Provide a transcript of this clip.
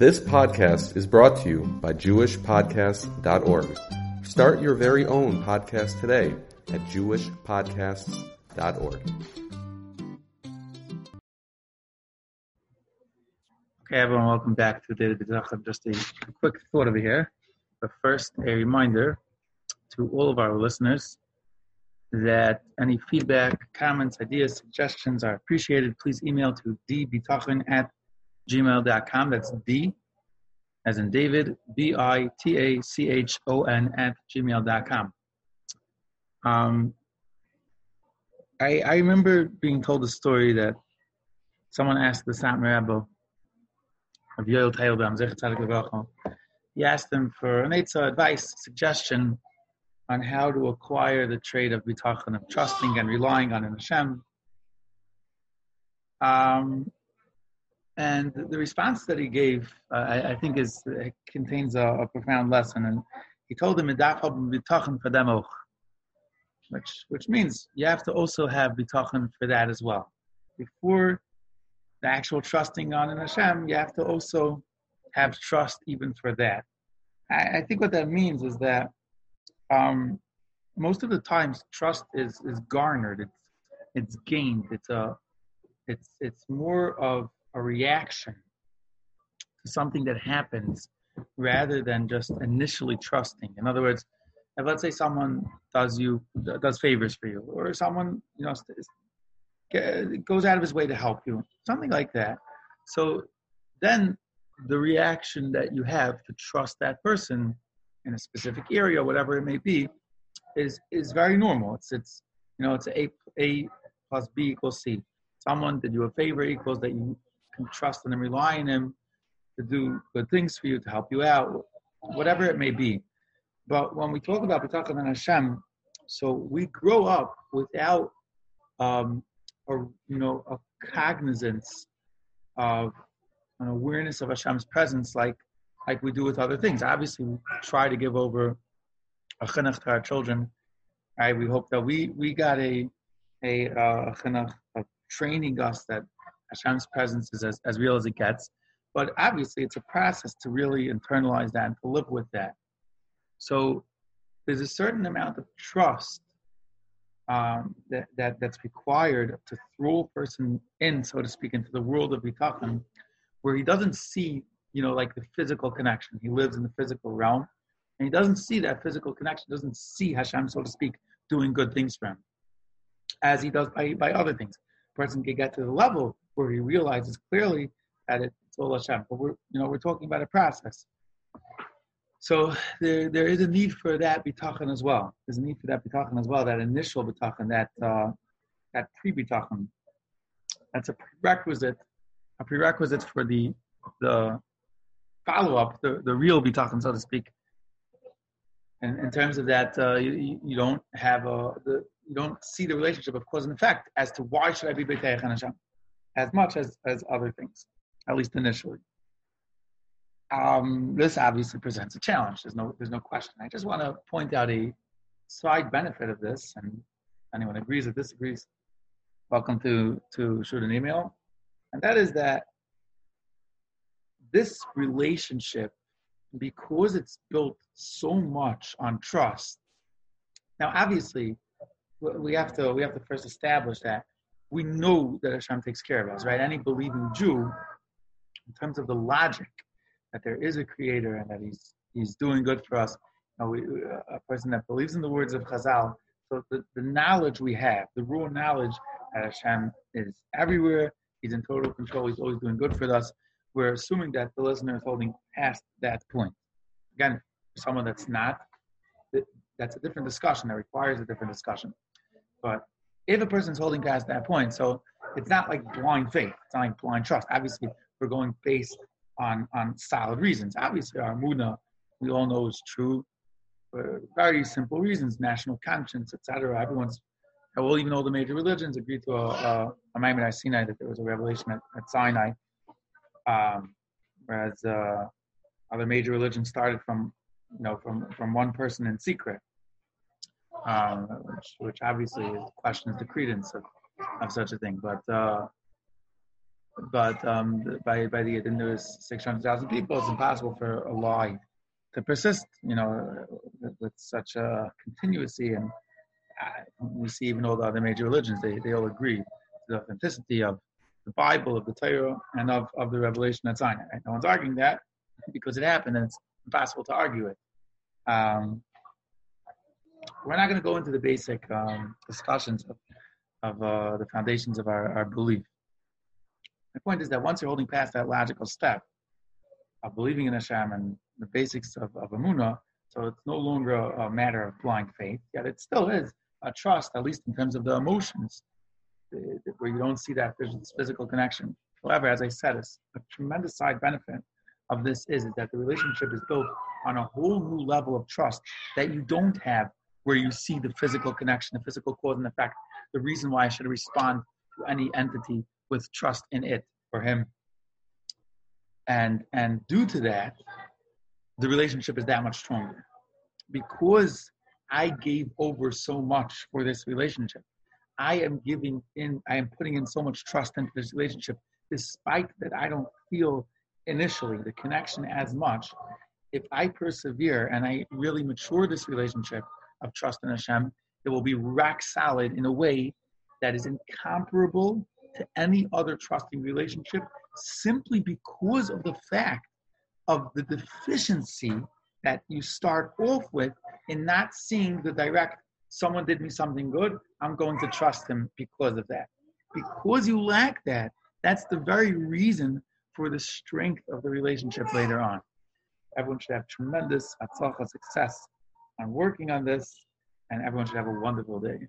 This podcast is brought to you by JewishPodcasts.org. Start your very own podcast today at JewishPodcasts.org. Okay, everyone, welcome back to the B'tachon. Just a quick thought over here. But first, a reminder to all of our listeners that any feedback, comments, ideas, suggestions are appreciated. Please email to dbitachon at gmail.com. That's D, as in David, B I T A C H O N at gmail.com. Um, I, I remember being told a story that someone asked the Satmar Rebbe of Yoel Teitelbaum. He asked him for an advice, suggestion on how to acquire the trait of bitachon, of trusting and relying on Hashem. Um, and the response that he gave, uh, I, I, think, is contains a, a, profound lesson. And he told him, which which means you have to also have bitachon for that as well. Before the actual trusting on an Hashem, you have to also have trust even for that. I, I think what that means is that um, most of the times trust is is garnered, it's it's gained, it's a it's it's more of a reaction to something that happens rather than just initially trusting. In other words, if let's say someone does you does favors for you, or someone you know goes out of his way to help you, something like that. So then the reaction that you have to trust that person in a specific area, whatever it may be, is is very normal. It's it's you know it's a a plus b equals c. Someone did you a favor equals that you can trust and rely on him to do good things for you, to help you out, whatever it may be. But when we talk about B'tachon and Hashem, so we grow up without um, a you know a cognizance of an awareness of Hashem's presence, like like we do with other things. Obviously, we try to give over a chinuch to our children. Right? We hope that we we got a a uh, chinuch of training us that Hashem's presence is as, as real as it gets. But obviously, it's a process to really internalize that and to live with that. So there's a certain amount of trust um, that, that that's required to throw a person in, so to speak, into the world of bitachon, where he doesn't see, you know, like the physical connection. He lives in the physical realm, and he doesn't see that physical connection. Doesn't see Hashem, so to speak, doing good things for him, as he does by by other things. A person can get to the level where he realizes clearly that it's all Hashem. But we're, you know, we're talking about a process. So there, there is a need for that bitachon as well. There's a need for that bitachon as well. That initial bitachon, that uh, that pre bitachon. That's a prerequisite, a prerequisite for the the follow up, the, the real bitachon, so to speak. And in terms of that, uh, you, you don't have a the, you don't see the relationship of cause and effect as to why should I be b'teich Hashem as much as as other things, at least initially. Um, this obviously presents a challenge. There's no, there's no question. I just want to point out a side benefit of this, and anyone agrees or disagrees, welcome to to shoot an email. And that is that this relationship, because it's built so much on trust. Now, obviously, we have to we have to first establish that we know that Hashem takes care of us, right? Any believing Jew, in terms of the logic that there is a creator and that he's he's doing good for us. You know, we, a person that believes in the words of Chazal, so the, the knowledge we have, the raw knowledge that Hashem is everywhere, he's in total control, he's always doing good for us. We're assuming that the listener is holding past that point. Again, someone that's not, that's a different discussion that requires a different discussion. But if a person's holding past that point, so it's not like blind faith, it's not like blind trust. Obviously, we're going based on, on solid reasons. Obviously, our Muna, we all know is true for very simple reasons, national conscience, etc. Everyone's, well, even all the major religions agreed to a, a, a Maimon Sinai that there was a revelation at, at Sinai, um, whereas uh, other major religions started from, you know, from, from one person in secret, um, which, which obviously questions the credence of, of such a thing. But uh, but um, by by the then there was six hundred thousand people. It's impossible for a lie to persist. You know, with, with such a continuity, and uh, we see even all the other major religions, they they all agree to the authenticity of the Bible, of the Torah, and of, of the revelation it. Right? No one's arguing that because it happened, and it's impossible to argue it. Um, we're not going to go into the basic um, discussions of, of uh, the foundations of our, our belief. My point is that once you're holding past that logical step of believing in Hashem and the basics of, of Amunah, so it's no longer a, matter of blind faith, yet it still is a trust, at least in terms of the emotions, where you don't see that there's this physical connection. However, as I said, a tremendous side benefit of this is, is that the relationship is built on a whole new level of trust that you don't have where you see the physical connection, the physical cause and effect, the reason why I should respond to any entity with trust in it or him. And and due to that, the relationship is that much stronger. Because I gave over so much for this relationship. I am giving in, I am putting in so much trust into this relationship, despite that I don't feel initially the connection as much. If I persevere and I really mature this relationship, of trust in Hashem, it will be rock solid in a way that is incomparable to any other trusting relationship simply because of the fact of the deficiency that you start off with in not seeing the direct someone did me something good i'm going to trust him because of that. Because you lack that that's the very reason for the strength of the relationship later on. Everyone should have tremendous success I'm working on this, and everyone should have a wonderful day.